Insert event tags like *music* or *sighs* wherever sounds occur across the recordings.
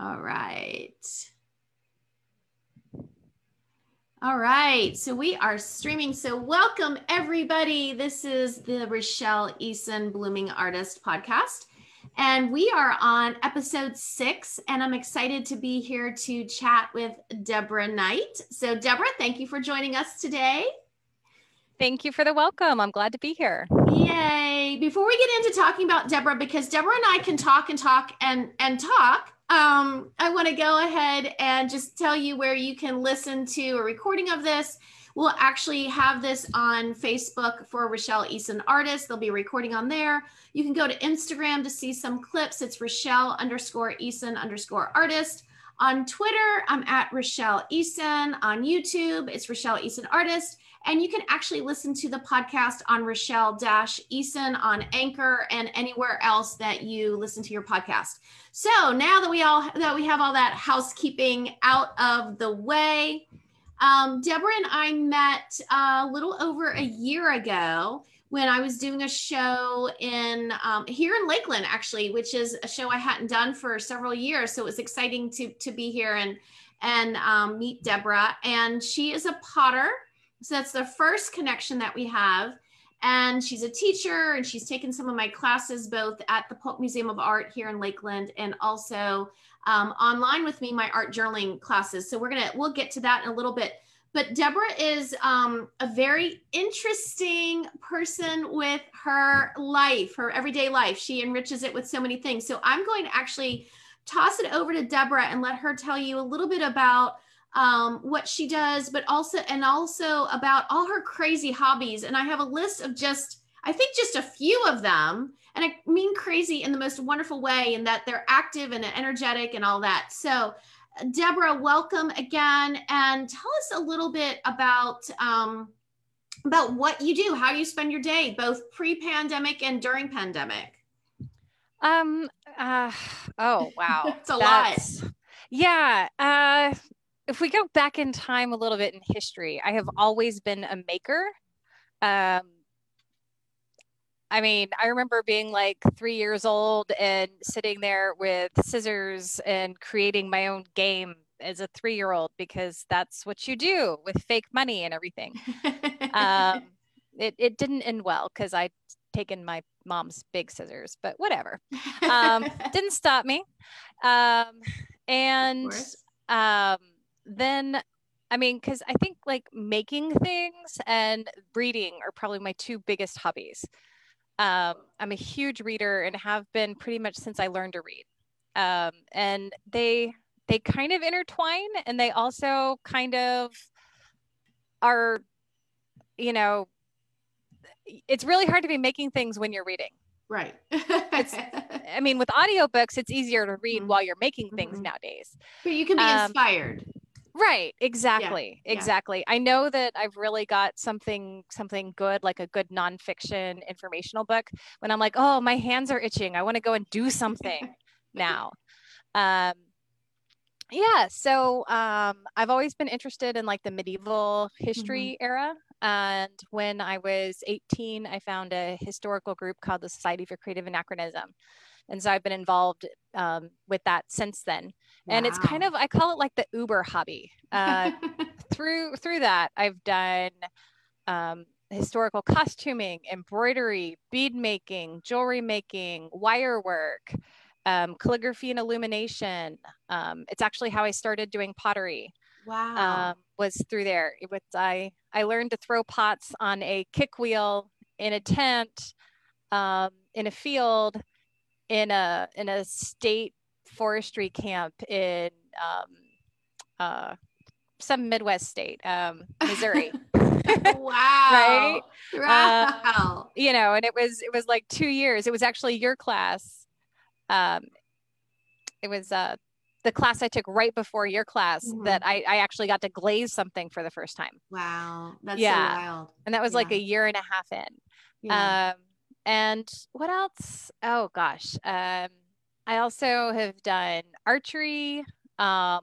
All right. All right, so we are streaming. So, welcome everybody. This is the Rochelle Eason Blooming Artist podcast, and we are on episode six. And I'm excited to be here to chat with Deborah Knight. So, Deborah, thank you for joining us today. Thank you for the welcome. I'm glad to be here. Yay! Before we get into talking about Deborah, because Deborah and I can talk and talk and and talk, um, I want to go ahead and just tell you where you can listen to a recording of this. We'll actually have this on Facebook for Rochelle Eason Artist. There'll be recording on there. You can go to Instagram to see some clips. It's Rochelle underscore Eason underscore artist. On Twitter, I'm at Rochelle Eason. On YouTube, it's Rochelle Eason Artist. And you can actually listen to the podcast on Rochelle Eason on Anchor and anywhere else that you listen to your podcast. So now that we all that we have all that housekeeping out of the way, um, Deborah and I met a little over a year ago when I was doing a show in um, here in Lakeland, actually, which is a show I hadn't done for several years. So it was exciting to to be here and and um, meet Deborah. And she is a potter. So that's the first connection that we have. And she's a teacher and she's taken some of my classes both at the Polk Museum of Art here in Lakeland and also um, online with me, my art journaling classes. So we're to, we'll get to that in a little bit. But Deborah is um, a very interesting person with her life, her everyday life. She enriches it with so many things. So I'm going to actually toss it over to Deborah and let her tell you a little bit about um, what she does, but also and also about all her crazy hobbies. And I have a list of just, I think, just a few of them. And I mean crazy in the most wonderful way, in that they're active and energetic and all that. So, Deborah, welcome again, and tell us a little bit about um, about what you do, how you spend your day, both pre-pandemic and during pandemic. Um. Uh, oh wow, *laughs* it's a That's, lot. Yeah. Uh, if we go back in time a little bit in history, I have always been a maker. Um, I mean, I remember being like three years old and sitting there with scissors and creating my own game as a three year old because that's what you do with fake money and everything. um, *laughs* it, it didn't end well because I'd taken my mom's big scissors, but whatever. *laughs* Um, didn't stop me. Um, and um, then I mean, because I think like making things and reading are probably my two biggest hobbies. Um, I'm a huge reader and have been pretty much since I learned to read. Um, and they they kind of intertwine, and they also kind of are, you know, it's really hard to be making things when you're reading. Right. *laughs* I mean, with audiobooks, it's easier to read mm-hmm. while you're making things mm-hmm. nowadays. But you can be um, inspired. Right, exactly. Yeah. Exactly. Yeah. I know that I've really got something something good, like a good nonfiction informational book, when I'm like, oh, my hands are itching. I want to go and do something *laughs* now. Um yeah, so um I've always been interested in like the medieval history mm-hmm. era. And when I was 18, I found a historical group called the Society for Creative Anachronism. And so I've been involved um, with that since then. Wow. And it's kind of I call it like the Uber hobby. Uh, *laughs* through through that, I've done um, historical costuming, embroidery, bead making, jewelry making, wire work, um, calligraphy and illumination. Um, it's actually how I started doing pottery. Wow. Um, was through there. It was I I learned to throw pots on a kick wheel in a tent um, in a field in a in a state forestry camp in um, uh, some Midwest state, um, Missouri. *laughs* wow! right? Wow! Uh, you know, and it was it was like two years. It was actually your class. Um, it was uh, the class I took right before your class mm-hmm. that I, I actually got to glaze something for the first time. Wow, that's yeah. so wild! And that was yeah. like a year and a half in. Yeah. Um, and what else? Oh gosh. Um, I also have done archery, um,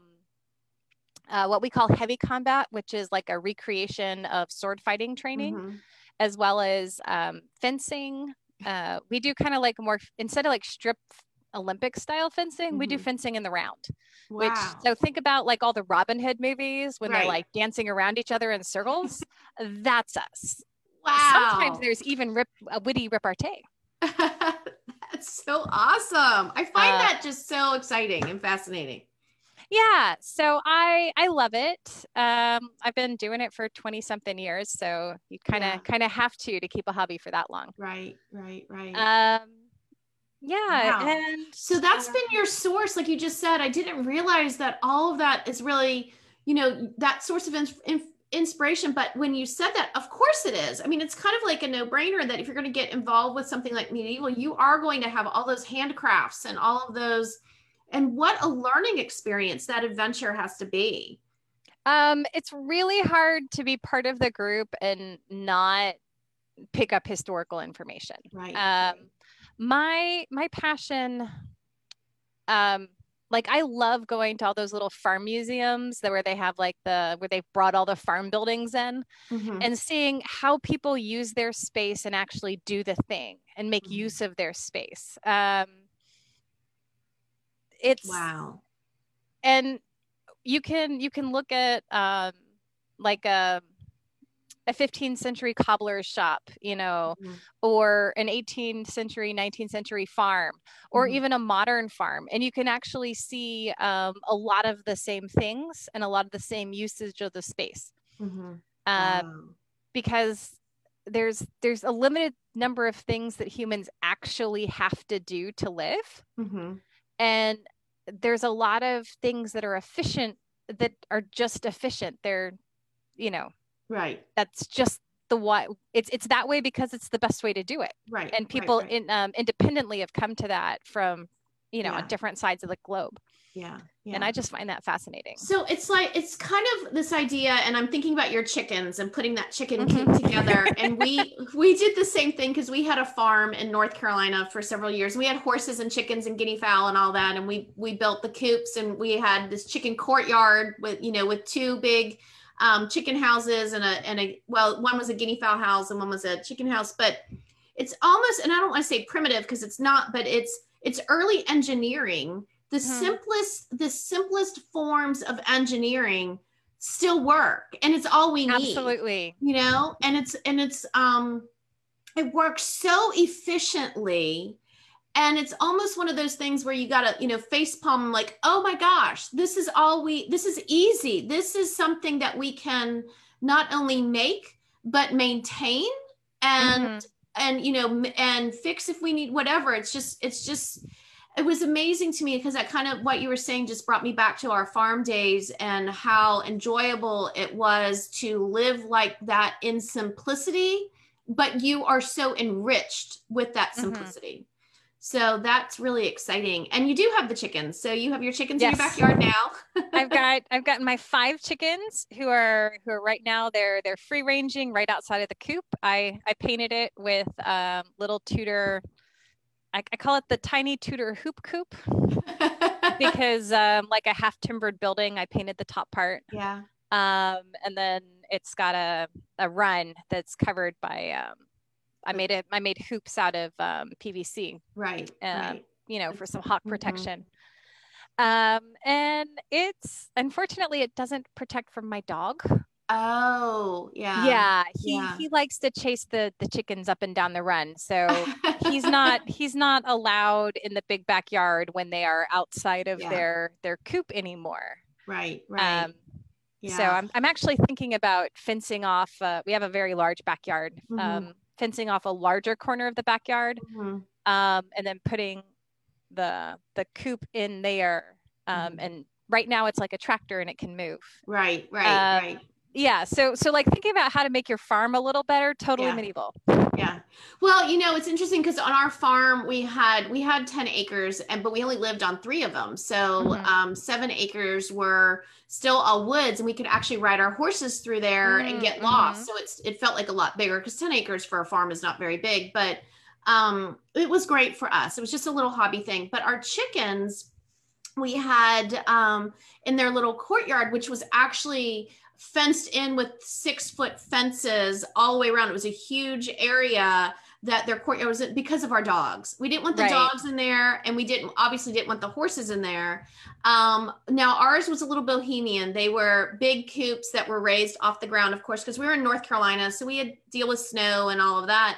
uh, what we call heavy combat, which is like a recreation of sword fighting training, mm-hmm. as well as um, fencing. Uh, we do kind of like more instead of like strip Olympic style fencing. We do Mhm. fencing in the round. Wow. Which so think about like all the Robin Hood movies when Right. they're like dancing around each other in circles. That's us. wow. Sometimes there's even rip, a witty repartee. That's so awesome. I find Uh, that just so exciting and fascinating. Yeah, so I I love it. Um, I've been doing it for 20 something years, so you kind of Yeah. kind of have to to keep a hobby for that long. Right, right, right. Um, yeah, Wow. and So that's been your source, like you just said. I didn't realize that all of that is really, you know, that source of ins- in- inspiration. But when you said that, of course it is. I mean, it's kind of like a no brainer that if you're going to get involved with something like medieval, you are going to have all those handcrafts and all of those. And what a learning experience that adventure has to be. um, it's really hard to be part of the group and not pick up historical information. Right. um my my passion um like I love going to all those little farm museums that where they have like the where they've brought all the farm buildings in Mhm. and seeing how people use their space and actually do the thing and make Mhm. use of their space. Um it's Wow. and you can you can look at um like a a 15th century cobbler's shop you know Mhm. or an 18th century 19th century farm or Mhm. even a modern farm and you can actually see um, a lot of the same things and a lot of the same usage of the space Mhm. um, Wow. because there's there's a limited number of things that humans actually have to do to live Mhm. and there's a lot of things that are efficient that are just efficient they're you know Right. that's just the what it's it's that way because it's the best way to do it Right. and people right. in um, independently have come to that from you know Yeah. on different sides of the globe yeah. Yeah. and i just find that fascinating So it's like it's kind of this idea, and I'm thinking about your chickens and putting that chicken Mhm. coop together. *laughs* And we we did the same thing because we had a farm in North Carolina for several years. We had horses and chickens and guinea fowl and all that, and we we built the coops and we had this chicken courtyard with you know with two big um, chicken houses and a and a well one was a guinea fowl house and one was a chicken house, but it's almost and I don't want to say primitive because it's not, but it's it's early engineering. The Mhm. simplest the simplest forms of engineering still work and it's all we need absolutely. you know? And it's and it's um it works so efficiently and it's almost one of those things where you gotta you know face palm like oh my gosh this is all we this is easy this is something that we can not only make but maintain and Mhm. and you know and fix if we need whatever it's just it's just it was amazing to me because that kind of what you were saying just brought me back to our farm days and how enjoyable it was to live like that in simplicity but you are so enriched with that Mhm. simplicity so that's really exciting. And you do have the chickens. So you have your chickens in your backyard now. I've *laughs* got i've got my five chickens who are who are right now they're they're free ranging right outside of the coop. I i painted it with um little tudor I, I call it the tiny tudor hoop coop *laughs* because um like a half timbered building i painted the top part. Yeah. Um and then it's got a a run that's covered by um i made it i made hoops out of um pvc right Um, right you know for some hawk Mhm. protection um and it's unfortunately it doesn't protect from my dog oh yeah yeah he yeah. he likes to chase the the chickens up and down the run so *laughs* he's not he's not allowed in the big backyard when they are outside of Yeah. their their coop anymore right right um yeah. So I'm, I'm actually thinking about fencing off. Uh, we have a very large backyard. Mhm. Um, fencing off a larger corner of the backyard, Mhm. um, and then putting the the coop in there. Um, Mhm. And right now it's like a tractor and it can move. right right Um, right Yeah. So so like thinking about how to make your farm a little better. Totally Yeah. medieval. yeah well you know it's interesting because on our farm we had we had 10 acres and but we only lived on three of them so Mhm. um seven acres were still all woods and we could actually ride our horses through there and get Mm, lost so it's it felt like a lot bigger because 10 acres for a farm is not very big but um it was great for us it was just a little hobby thing but our chickens we had um in their little courtyard which was actually fenced in with six foot fences all the way around. It was a huge area. that their courtyard was because of our dogs. We didn't want the Right. dogs in there, and we didn't obviously didn't want the horses in there. Um, now ours was a little bohemian. They were big coops that were raised off the ground, of course, because we were in North Carolina, so we had deal with snow and all of that.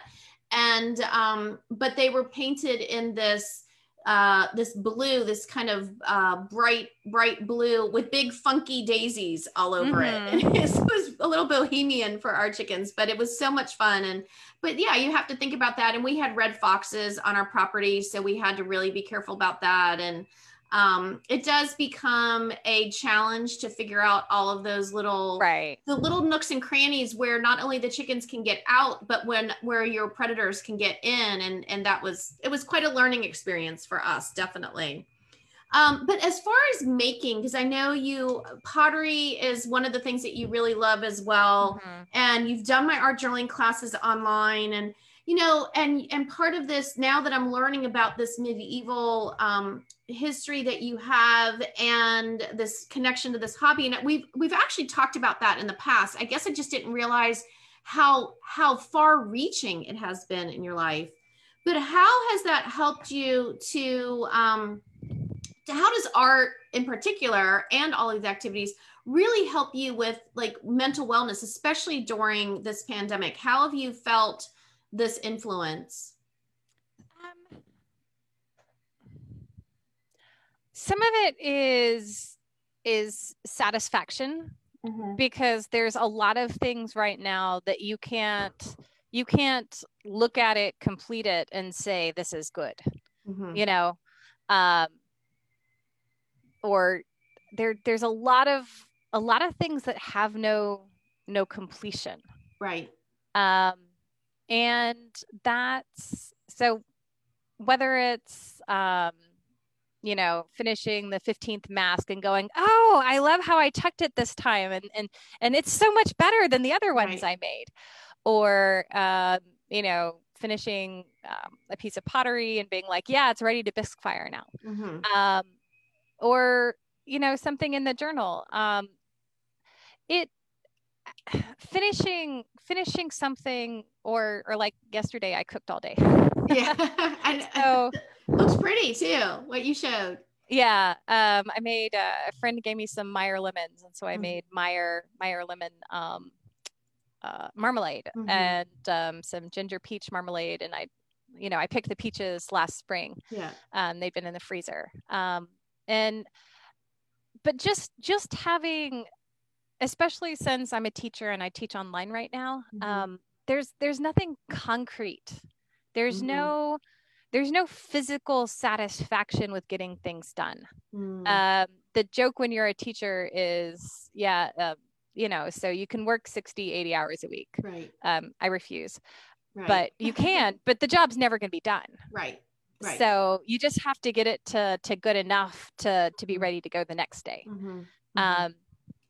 And um, but they were painted in this uh, this blue, this kind of uh, bright, bright blue with big funky daisies all over Mhm. it. *laughs* And it was a little bohemian for our chickens, but it was so much fun. And but yeah, you have to think about that. And we had red foxes on our property, so we had to really be careful about that. And um, it does become a challenge to figure out all of those little Right. the little nooks and crannies where not only the chickens can get out but when where your predators can get in and and that was it was quite a learning experience for us definitely um, but as far as making because i know you pottery is one of the things that you really love as well Mhm. and you've done my art journaling classes online and you know and and part of this now that i'm learning about this medieval um, history that you have and this connection to this hobby and we've we've actually talked about that in the past. I guess i just didn't realize how how far reaching it has been in your life. But how has that helped you to um to how does art in particular and all these activities really help you with like mental wellness especially during this pandemic? How have you felt this influence? Um, some of it is is satisfaction because there's a lot of things right now that you can't you can't look at it complete it and say this is good Mhm. you know? Um or there there's a lot of a lot of things that have no no completion. Right. Um and that's so whether it's um you know finishing the 15th mask and going oh i love how i tucked it this time and and and it's so much better than the other ones Right. i made or um you know finishing um, a piece of pottery and being like yeah it's ready to bisque fire now Mhm. um, or you know something in the journal um, it finishing finishing something or or like yesterday i cooked all day. Yeah. *laughs* *laughs* And so looks pretty too what you showed. Yeah um, i made uh, a friend gave me some meyer lemons and so i Mhm. made meyer meyer lemon um, uh, marmalade Mhm. and um, some ginger peach marmalade and i you know i picked the peaches last spring. Yeah. Um, they've been in the freezer. Um, and but just just having especially since i'm a teacher and i teach online right now Mhm. um, there's there's nothing concrete there's Mhm. no there's no physical satisfaction with getting things done Mm. um, the joke when you're a teacher is yeah uh, you know so you can work 60 80 hours a week right um, i refuse right but you can but the job's never going to be done right right so you just have to get it to to good enough to to be Mhm. ready to go the next day. Mhm. Mhm. Um,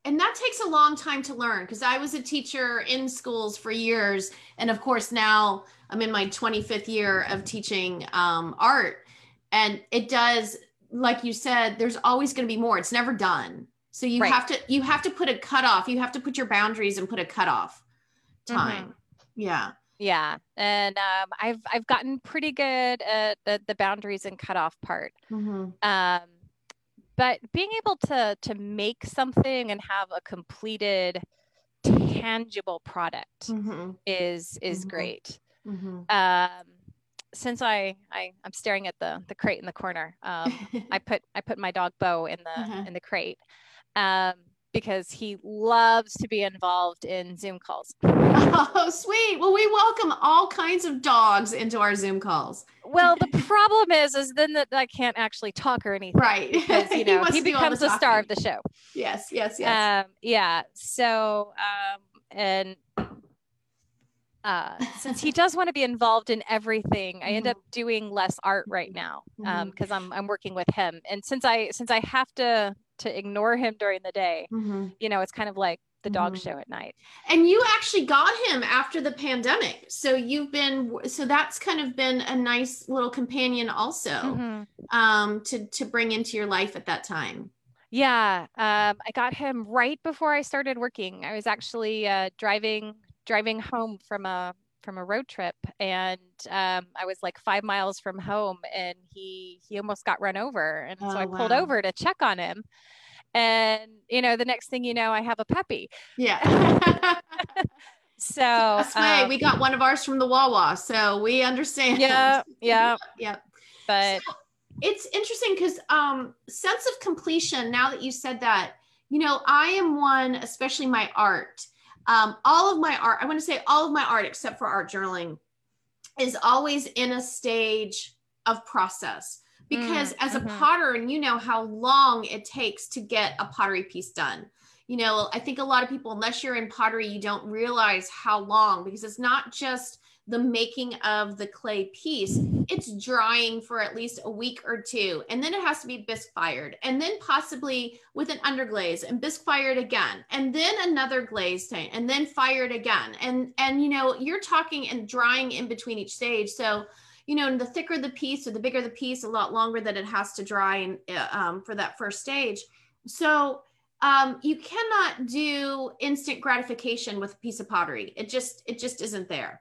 and that takes a long time to learn because I was a teacher in schools for years, and of course now I'm in my 25th year of teaching um, art, and it does, like you said, there's always going to be more. It's never done, so you Right. have to you have to put a cutoff. You have to put your boundaries and put a cutoff Mm-hmm. time. Yeah. yeah, and um, I've I've gotten pretty good at the, the boundaries and cutoff part. Mhm. Um, but being able to to make something and have a completed, tangible product Mhm. is is Mhm. great. Mhm. Um, since I, I I'm staring at the the crate in the corner, um, *laughs* I put I put my dog Bo in the Uh-huh. in the crate um, because he loves to be involved in Zoom calls. Oh, sweet. Well, we welcome all kinds of dogs into our Zoom calls. Well, the *laughs* problem is is then that I can't actually talk or anything Right. because you *laughs* He know he, the becomes the star of the show. Yes, yes, yes. Um, yeah. So um, and. Uh, since he *laughs* does want to be involved in everything, I end up doing less art right now because I'm I'm working with him, and since I since I have to to ignore him during the day, Mhm. you know, it's kind of like the dog Mhm. show at night. And you actually got him after the pandemic. So you've been so that's kind of been a nice little companion also Mhm. um to to bring into your life at that time. Yeah, um, I got him right before I started working. I was actually uh, driving driving home from a from a road trip, and um, I was like five miles from home, and he he almost got run over, and oh, so I wow. pulled over to check on him, and you know the next thing you know, I have a puppy. Yeah. *laughs* so um, we got one of ours from the Wawa, so we understand. Yeah, *laughs* yeah, yeah. But so it's interesting because um, sense of completion. Now that you said that, you know, I am one, especially my art. Um, all of my art, I want to say all of my art except for art journaling, is always in a stage of process because mm, as a mm-hmm. potter and you know how long it takes to get a pottery piece done you know i think a lot of people unless you're in pottery you don't realize how long because it's not just the making of the clay piece, it's drying for at least a week or two. And then it has to be bisque fired and then possibly with an underglaze and bisque fired again. And then another glaze tank and then fired again. And, and, you know, you're talking and drying in between each stage. So, you know, the thicker the piece or the bigger the piece, a lot longer that it has to dry and uh, um, for that first stage. So, um, you cannot do instant gratification with a piece of pottery. It just, it just isn't there.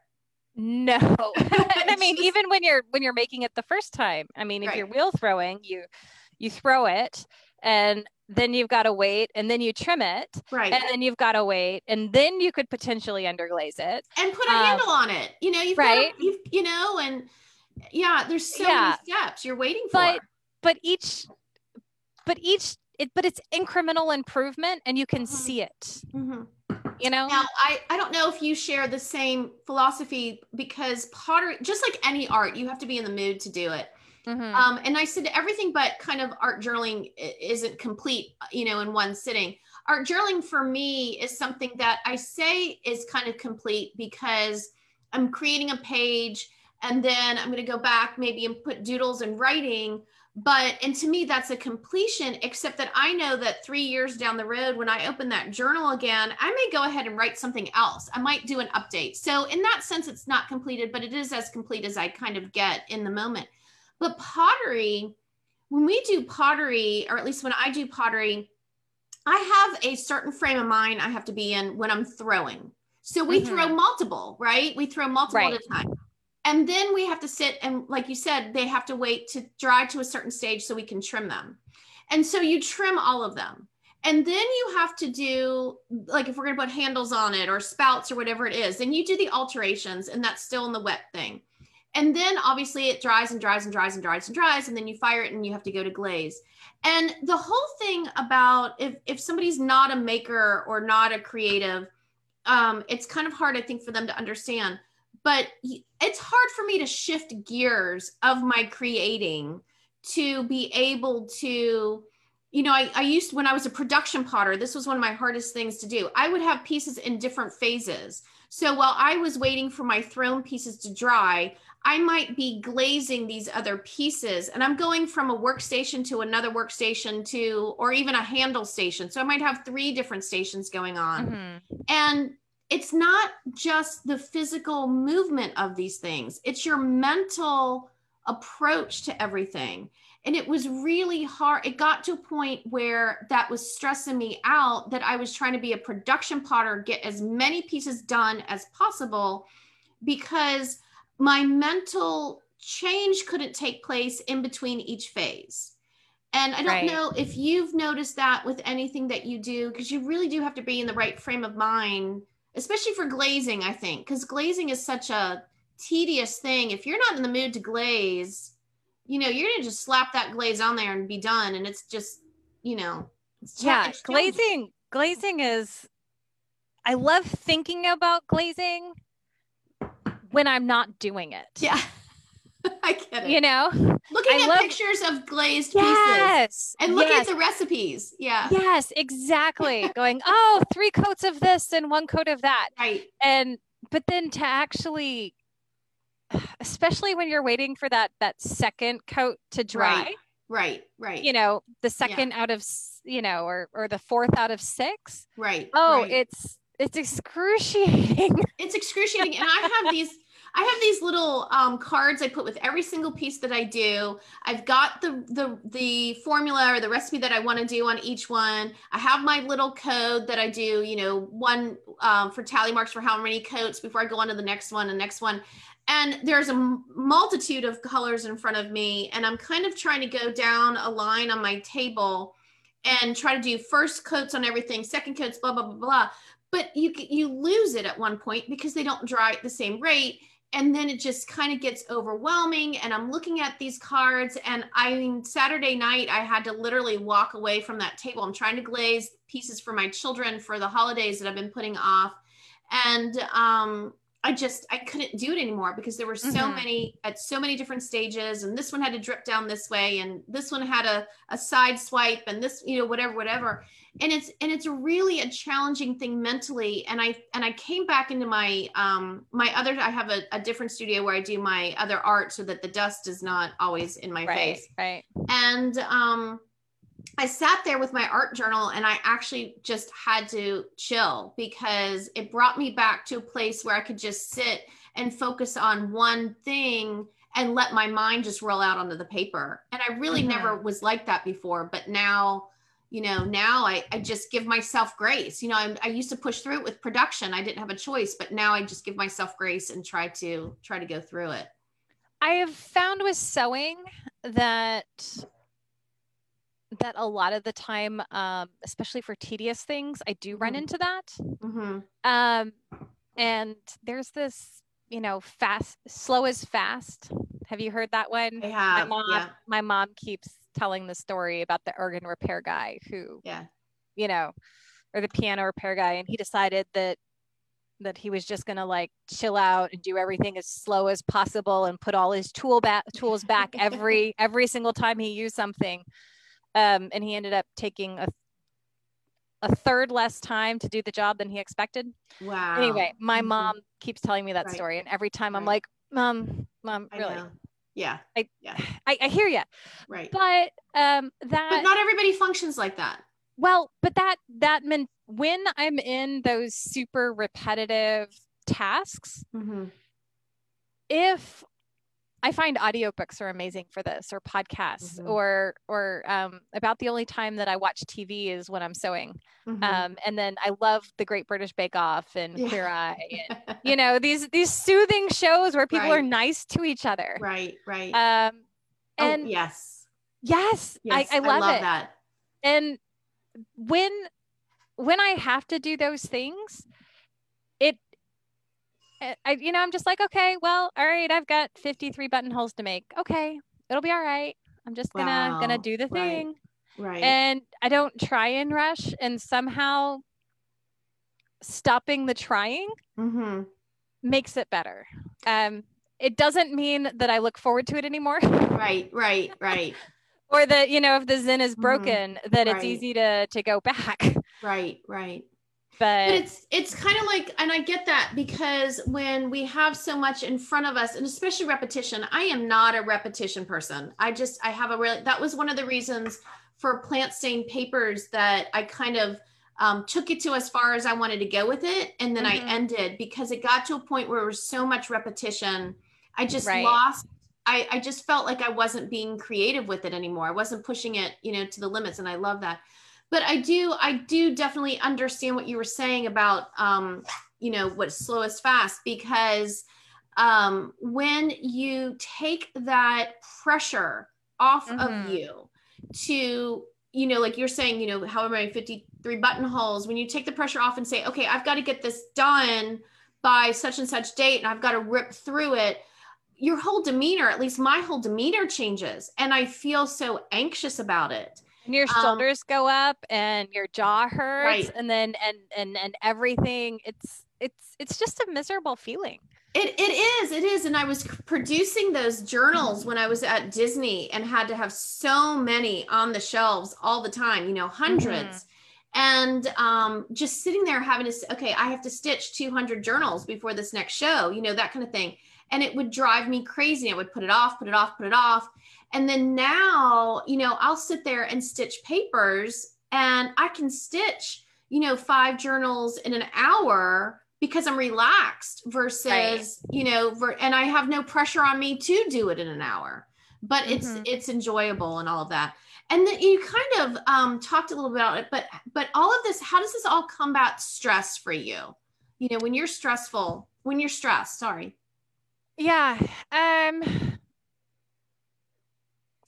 No. *laughs* *laughs* I mean, even when you're when you're making it the first time, I mean, if right. you're wheel throwing, you you throw it and then you've got to wait and then you trim it right and then you've got to wait and then you could potentially underglaze it and put a um, handle on it you know you've right got, you've, you know and yeah there's so yeah. many steps you're waiting for but but each but each it but it's incremental improvement and you can mm-hmm. see it mm-hmm you know? Now i i don't know if you share the same philosophy because pottery just like any art you have to be in the mood to do it. Mm-hmm. um, and i said everything but kind of art journaling isn't complete you know in one sitting. Art journaling for me is something that i say is kind of complete because i'm creating a page and then i'm going to go back maybe and put doodles and writing but and to me that's a completion except that i know that three years down the road when i open that journal again i may go ahead and write something else. I might do an update. So in that sense it's not completed but it is as complete as i kind of get in the moment. But pottery when we do pottery or at least when i do pottery i have a certain frame of mind i have to be in when i'm throwing. So we mm-hmm. throw multiple right? We throw multiple right. at a time and then we have to sit and like you said they have to wait to dry to a certain stage so we can trim them. And so you trim all of them. And then you have to do like if we're going to put handles on it or spouts or whatever it is then you do the alterations and that's still in the wet thing. And then obviously it dries and dries and dries and dries and dries and then you fire it and you have to go to glaze. And the whole thing about if if somebody's not a maker or not a creative um, it's kind of hard i think for them to understand but it's hard for me to shift gears of my creating to be able to you know I, I used when i was a production potter this was one of my hardest things to do. I would have pieces in different phases. So while i was waiting for my thrown pieces to dry i might be glazing these other pieces and i'm going from a workstation to another workstation to or even a handle station. So i might have three different stations going on. Mm-hmm. and it's not just the physical movement of these things, it's your mental approach to everything. And it was really hard. It got to a point where that was stressing me out that I was trying to be a production potter, get as many pieces done as possible because my mental change couldn't take place in between each phase. And I don't right. know if you've noticed that with anything that you do, because you really do have to be in the right frame of mind especially for glazing, I think, because glazing is such a tedious thing. If you're not in the mood to glaze, you know, you're gonna just slap that glaze on there and be done. And it's just, you know, yeah, glazing. Glazing is. I love thinking about glazing when I'm not doing it. Yeah. *laughs* I get it. You know, looking I at love... pictures of glazed yes, pieces and looking yes. at the recipes. Yeah. Yes, exactly. *laughs* Going, oh, three coats of this and one coat of that. Right. And but then to actually, *sighs* especially when you're waiting for that that second coat to dry. Right. Right. Right. You know, the second yeah. out of you know, or or the fourth out of six. Right. Oh, right. it's it's excruciating. It's excruciating, and I have these I have these little um, cards I put with every single piece that I do. I've got the the the formula or the recipe that I want to do on each one. I have my little code that I do. You know, one um, for tally marks for how many coats before I go on to the next one and next one. And there's a multitude of colors in front of me, and I'm kind of trying to go down a line on my table and try to do first coats on everything, second coats, blah blah blah blah. But you you lose it at one point because they don't dry at the same rate, and then it just kind of gets overwhelming. And I'm looking at these cards, and I mean Saturday night I had to literally walk away from that table. I'm trying to glaze pieces for my children for the holidays that I've been putting off, and um, I just I couldn't do it anymore because there were so mm-hmm. many at so many different stages and this one had to drip down this way and this one had a, a side swipe and this you know whatever whatever. And it's and it's really a challenging thing mentally. And I and I came back into my um my other I have a, a different studio where I do my other art so that the dust is not always in my right, face. right. And um I sat there with my art journal and I actually just had to chill because it brought me back to a place where I could just sit and focus on one thing and let my mind just roll out onto the paper. And I really mm-hmm. never was like that before, but now, you know, now I, I just give myself grace. You know, I, I used to push through it with production. I didn't have a choice, but now I just give myself grace and try to try to go through it. I have found with sewing that that a lot of the time, um, especially for tedious things, I do run mm-hmm. into that. Mm-hmm. Um, and there's this, you know, fast, slow is fast. Have you heard that one? I have. My mom, yeah. my mom keeps telling the story about the organ repair guy who, yeah, you know, or the piano repair guy, and he decided that that he was just gonna like chill out and do everything as slow as possible and put all his tool back tools back *laughs* every every single time he used something um, and he ended up taking a a third less time to do the job than he expected. Wow. Anyway, my mm-hmm. mom keeps telling me that right. story, and every time right. I'm like, "Mom, mom, really?" Yeah. I, yeah. I, I hear you. Right. But um, that. But not everybody functions like that. Well, but that that meant when I'm in those super repetitive tasks, mm-hmm. if I find audiobooks are amazing for this or podcasts mm-hmm. or or um, about the only time that I watch TV is when I'm sewing. Mm-hmm. Um, and then I love the Great British Bake Off and yeah. Queer Eye and you *laughs* know these these soothing shows where people right. are nice to each other. Right, right. Um, oh, and oh, yes. Yes, yes I, I, love, I love it. that. And when when I have to do those things, I, you know, I'm just like, okay, well, all right, I've got 53 buttonholes to make. Okay, it'll be all right. I'm just gonna wow. gonna do the thing. Right. right. And I don't try and rush, and somehow stopping the trying mm-hmm. makes it better. Um, it doesn't mean that I look forward to it anymore. right, right, right. *laughs* or that you know, if the Zen is mm-hmm. broken, mm-hmm. that right. it's easy to to go back. Right, right but, but it's it's kind of like and i get that because when we have so much in front of us and especially repetition i am not a repetition person i just i have a really that was one of the reasons for plant stained papers that i kind of um, took it to as far as i wanted to go with it and then mm-hmm. i ended because it got to a point where it was so much repetition i just right. lost I, I just felt like i wasn't being creative with it anymore i wasn't pushing it you know to the limits and i love that but I do I do definitely understand what you were saying about um, you know what's slow is fast because um, when you take that pressure off mm-hmm. of you to you know like you're saying you know however many 53 buttonholes when you take the pressure off and say okay I've got to get this done by such and such date and I've got to rip through it your whole demeanor at least my whole demeanor changes and I feel so anxious about it and your um, shoulders um, go up and your jaw hurts right. and then and and and everything it's it's it's just a miserable feeling. It, it is it is and i was producing those journals when i was at disney and had to have so many on the shelves all the time you know 100s mm-hmm. and um, just sitting there having to okay i have to stitch 200 journals before this next show you know that kind of thing. And it would drive me crazy. I would put it off put it off put it off and then now, you know, I'll sit there and stitch papers and I can stitch, you know, five journals in an hour because I'm relaxed versus, right. you know, ver- and I have no pressure on me to do it in an hour. But mm-hmm. it's it's enjoyable and all of that. And then you kind of um, talked a little bit about it, but but all of this, how does this all combat stress for you? You know, when you're stressful, when you're stressed, sorry. Yeah. Um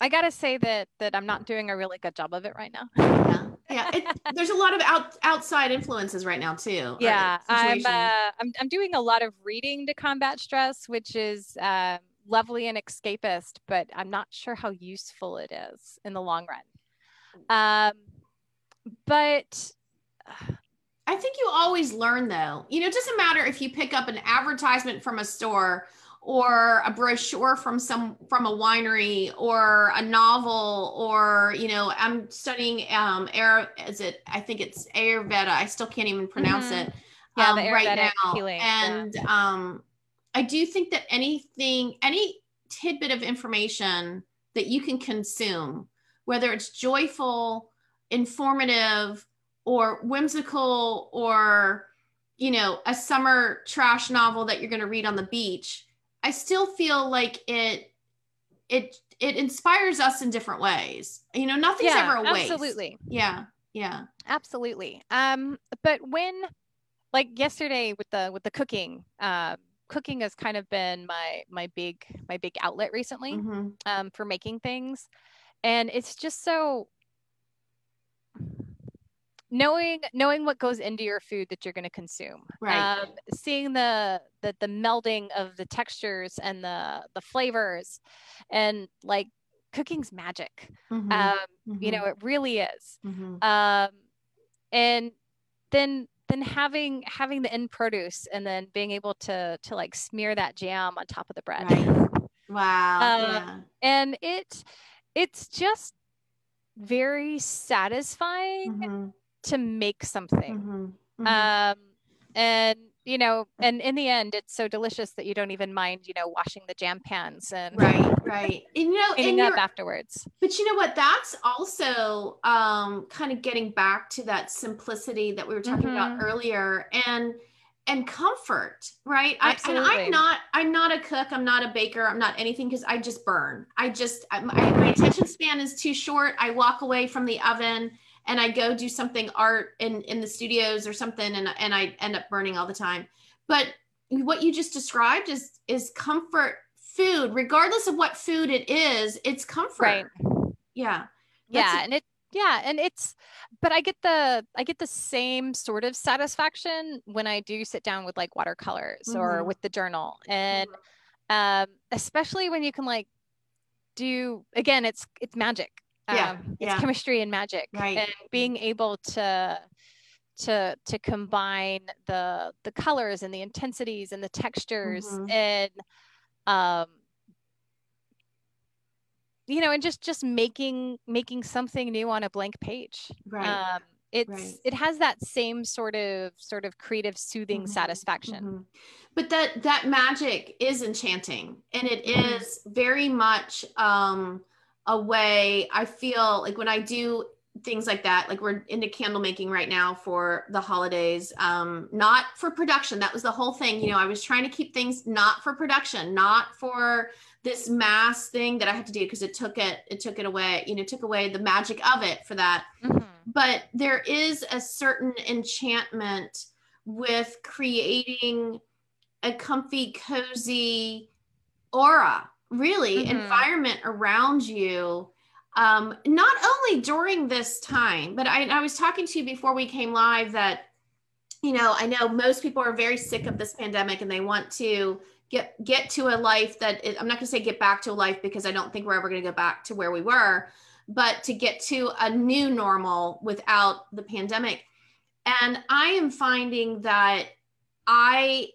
I gotta say that that I'm not doing a really good job of it right now. yeah, yeah. It, there's a lot of out, outside influences right now too. Yeah, I'm, uh, I'm I'm doing a lot of reading to combat stress, which is um, lovely and escapist, but I'm not sure how useful it is in the long run. Um, but I think you always learn though. You know, it doesn't matter if you pick up an advertisement from a store or a brochure from some from a winery or a novel or you know i'm studying um air is it i think it's ayurveda i still can't even pronounce mm-hmm. it yeah, um, right now healing, and yeah. um i do think that anything any tidbit of information that you can consume whether it's joyful informative or whimsical or you know a summer trash novel that you're going to read on the beach I still feel like it it it inspires us in different ways. You know, nothing's yeah, ever a waste. Absolutely. Yeah. Yeah. Absolutely. Um, but when like yesterday with the with the cooking, um, cooking has kind of been my my big my big outlet recently mm-hmm. um, for making things, and it's just so knowing knowing what goes into your food that you're going to consume right um, seeing the, the the melding of the textures and the the flavors and like cooking's magic mm-hmm. Um, mm-hmm. you know it really is mm-hmm. um, and then then having having the end produce and then being able to to like smear that jam on top of the bread right. wow um, yeah. and it it's just very satisfying mm-hmm to make something. Mm-hmm. Mm-hmm. Um, and you know, and in the end, it's so delicious that you don't even mind, you know, washing the jam pans and right, right, and you know, cleaning up afterwards. But you know what? That's also um, kind of getting back to that simplicity that we were talking mm-hmm. about earlier, and and comfort, right? Absolutely. I, and I'm not, I'm not a cook. I'm not a baker. I'm not anything because I just burn. I just, I, my, my attention span is too short. I walk away from the oven and I go do something art in in the studios or something and and I end up burning all the time. But what you just described is is comfort food regardless of what food it is it's comfort right yeah yeah a- and it yeah and it's but i get the i get the same sort of satisfaction when i do sit down with like watercolors mm-hmm. or with the journal and mm-hmm. um especially when you can like do again it's it's magic yeah, um, it's chemistry and magic right. and being able to to to combine the the colors and the intensities and the textures mm-hmm. and um you know and just just making making something new on a blank page right um it's right. it has that same sort of sort of creative soothing mm-hmm. satisfaction mm-hmm. but that that magic is enchanting and it mm-hmm. very much um a way I feel like when I do things like that like we're into candle making right now for the holidays um not for production. That was the whole thing. You know i was trying to keep things not for production not for this mass thing that i had to do because it took it it took it away you know took away the magic of it for that. Mm-hmm. but there is a certain enchantment with creating a comfy cozy aura really mm-hmm. environment around you um, not only during this time but I, I was talking to you before we came live that you know i know most people are very sick of this pandemic and they want to get get to a life that is, i'm not going to say get back to a life because i don't think we're ever going to go back to where we were but to get to a new normal without the pandemic and i am finding that i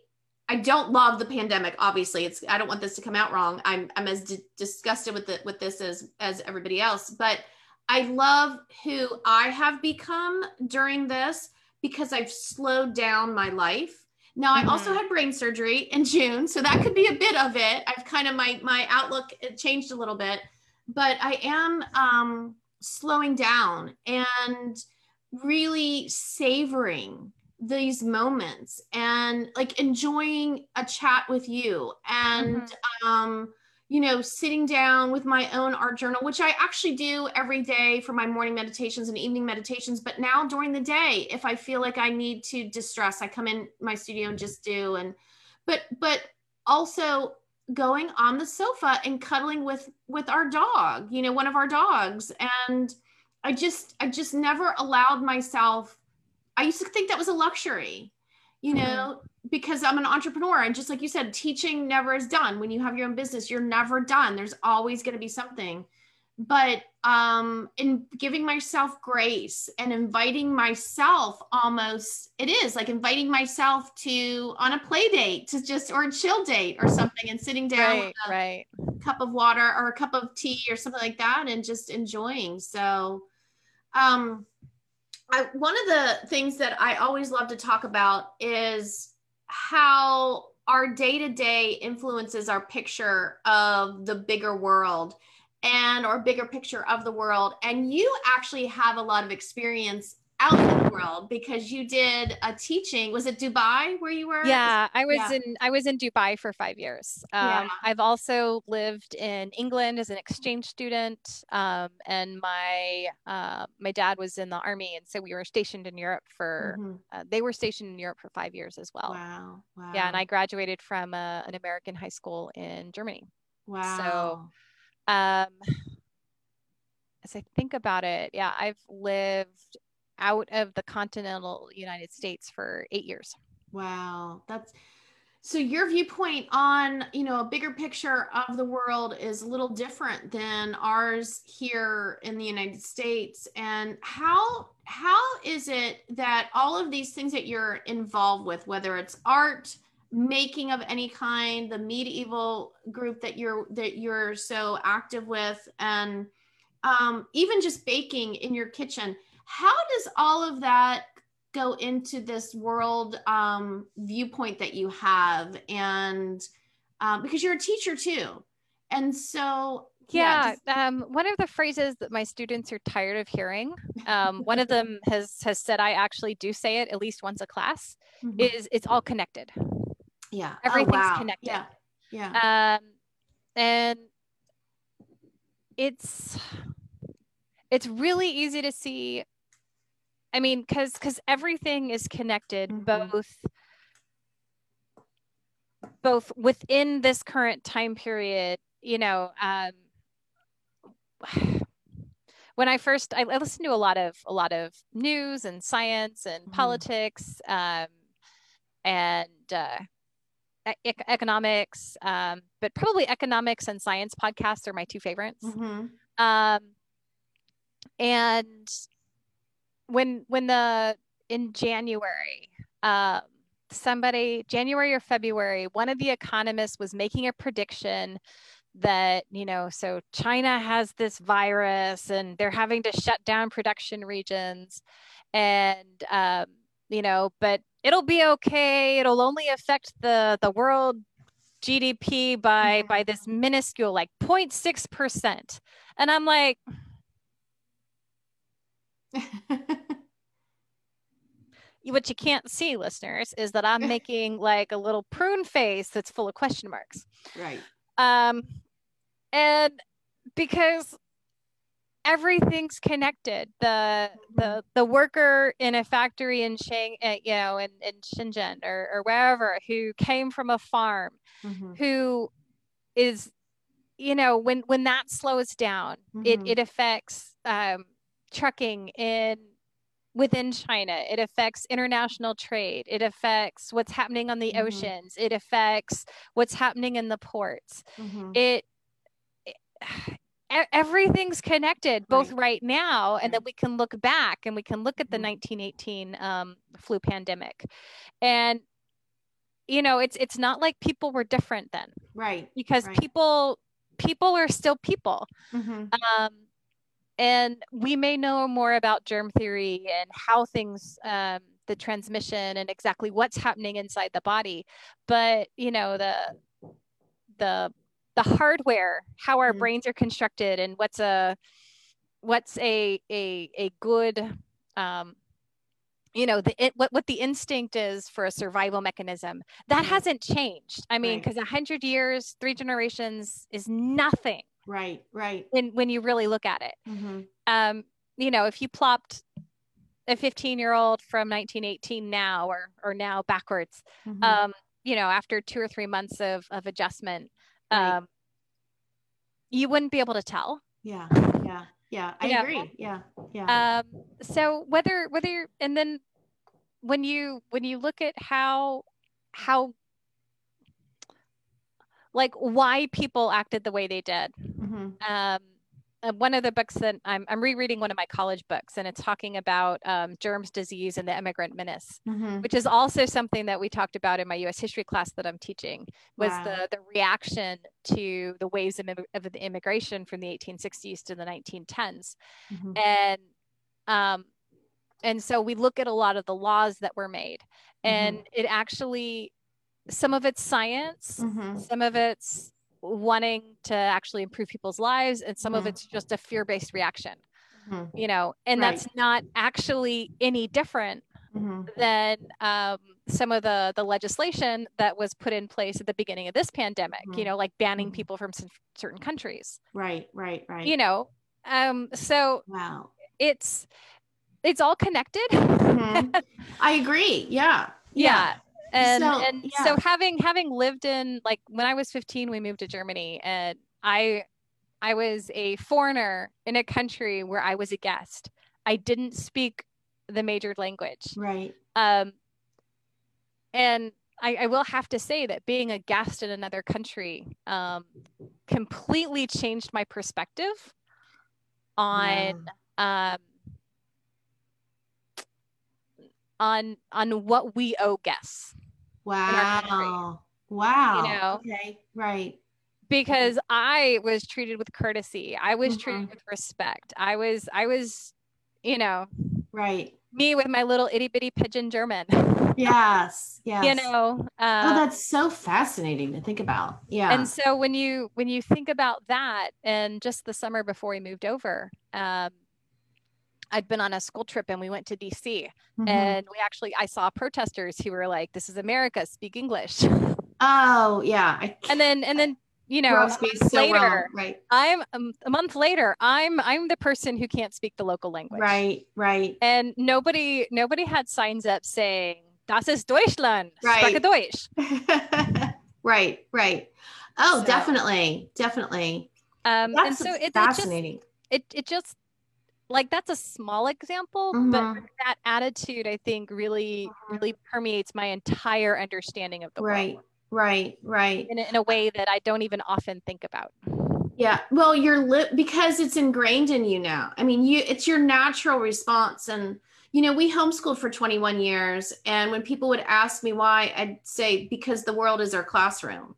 I don't love the pandemic. Obviously, it's I don't want this to come out wrong. I'm I'm as d- disgusted with it with this as as everybody else, but I love who I have become during this because I've slowed down my life. Now mm-hmm. I also mm-hmm. had brain surgery in June, so that could be a bit of it. I've kind of my my outlook changed a little bit, but I am um slowing down and really savoring these moments and like enjoying a chat with you and mm-hmm. um you know sitting down with my own art journal which i actually do every day for my morning meditations and evening meditations. But now during the day if i feel like i need to distress i come in my studio and just do. And but but also going on the sofa and cuddling with with our dog you know one of our dogs. And i just i just never allowed myself i used to think that was a luxury you mm-hmm. know mm-hmm. because i'm an entrepreneur and just like you said teaching never is done when you have your own business you're never done there's always going to be something but um in giving myself grace and inviting myself almost it is like inviting myself to on a play date to just or a chill date or something and sitting down right, with a right. cup of water or a cup of tea or something like that and just enjoying so um I, one of the things that I always love to talk about is how our day to day influences our picture of the bigger world and or bigger picture of the world. And you actually have a lot of experience out in the world because you did a teaching was it dubai where you were yeah i was yeah. in i was in dubai for five years um, yeah. i've also lived in england as an exchange student um, and my uh, my dad was in the army and so we were stationed in europe for mm-hmm. uh, they were stationed in europe for five years as well wow, wow. yeah and i graduated from a, uh, an american high school in germany wow so um, as I think about it, yeah, I've lived out of the continental United States for eight years. Wow. That's so your viewpoint on, you know, a bigger picture of the world is a little different than ours here in the United States. And how how is it that all of these things that you're involved with, whether it's art, making of any kind the medieval group that you're that you're so active with and um, even just baking in your kitchen how does all of that go into this world um, viewpoint that you have? And um, because you're a teacher too. And so yeah, yeah um, one of the phrases that my students are tired of hearing um, *laughs* one of them has has said i actually do say it at least once a class mm-hmm. is it's all connected. Yeah. Oh, everything's oh, wow. connected. Yeah. Yeah. Um and it's it's really easy to see i mean because because everything is connected mm-hmm. both both within this current time period you know um *sighs* when I first I, I listened to a lot of a lot of news and science and mm-hmm. politics um, and uh, e- economics, um, but probably economics and science podcasts are my two favorites. Mm-hmm. Um, and when when the in January, um, somebody January or February, one of the economists was making a prediction that you know so china has this virus and they're having to shut down production regions and um, you know but it'll be okay. It'll only affect the the world GDP by by this minuscule like 0.6 percent. And I'm like, *laughs* what you can't see, listeners, is that I'm *laughs* making like a little prune face that's full of question marks. Right. Um, and because everything's connected. The the mm-hmm. the worker in a factory in Shang, uh, you know, in, in Shenzhen or, or wherever, who came from a farm, mm-hmm. who is, you know, when when that slows down, mm-hmm. it it affects um, trucking in within China. It affects international trade. It affects what's happening on the mm-hmm. oceans. It affects what's happening in the ports. Mm-hmm. It, it everything's connected both right. right, now and then we can look back and we can look at the 1918 mm-hmm. um, flu pandemic and you know it's it's not like people were different then right because right. people people are still people mm-hmm. um, and we may know more about germ theory and how things um, the transmission and exactly what's happening inside the body but you know the the the hardware, how our mm-hmm. brains are constructed, and what's a what's a a a good um, you know the it, what what the instinct is for a survival mechanism that Mhm. hasn't changed i mean because a hundred years three generations is nothing Right, right. when when you really look at it hmm um you know if you plopped a 15 year old from 1918 now or or now backwards Mm-hmm. um you know after two or three months of of adjustment Right. um you wouldn't be able to tell yeah, yeah, yeah. I you know, agree. Yeah, yeah. um so whether whether you're and then when you when you look at how how like why people acted the way they did hmm um uh, one of the books that I'm, I'm rereading one of my college books and it's talking about um, germs disease and the immigrant menace hmm which is also something that we talked about in my us history class that i'm teaching was Wow. the the reaction to the waves of, of the immigration from the 1860s to the 1910s hmm and um and so we look at a lot of the laws that were made and it actually some of it's science hmm some of it's wanting to actually improve people's lives and some of Mhm. it's just a fear-based reaction hmm you know and Right. that's not actually any different hmm than um, some of the the legislation that was put in place at the beginning of this pandemic you Mhm. know like banning Mhm. people from cer- certain countries Right, right, right. you know um so wow. it's it's all connected Mhm. *laughs* I agree. Yeah. yeah and So, and yeah. so having having lived in like when i was 15 we moved to germany and i i was a foreigner in a country where i was a guest i didn't speak the major language Right. um and I, I will have to say that being a guest in another country um completely changed my perspective on um on on what we owe guests. Wow. Wow. You know? Okay. Right. because I was treated with courtesy. I was Mhm. treated with respect. I was I was, you know, Right. me with my little itty bitty pidgin German. Yes. *laughs* Yes. You know. Oh, Uh, that's so fascinating to think about. Yeah. and so when you when you think about that and just the summer before we moved over, um, I'd been on a school trip and we went to DC Mhm. and we actually I saw protesters who were like, This is America, speak English. *laughs* oh, yeah. And then and then you know a month so wrong. later Right. I'm um, a month later. I'm I'm the person who can't speak the local language. Right. Right. And nobody nobody had signs up saying "Das ist Deutschland, Right. Deutsch." *laughs* right. Right. Oh, So- definitely. Definitely. Um, and That's so it, it just fascinating. it it just like that's a small example, but Mhm. that attitude I think really really permeates my entire understanding of the right. world Right. Right. in a, in a way that I don't even often think about. Yeah. Well, you're li- because it's ingrained in you now. I mean, you it's your natural response and you know, we homeschooled for 21 years and when people would ask me why, I'd say because the world is our classroom.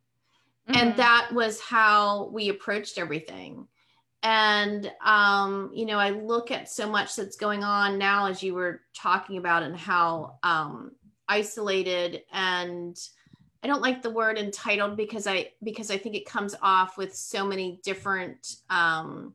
And Mhm. that was how we approached everything. And um, you know, I look at so much that's going on now as you were talking about and how um isolated and I don't like the word entitled because I because I think it comes off with so many different um,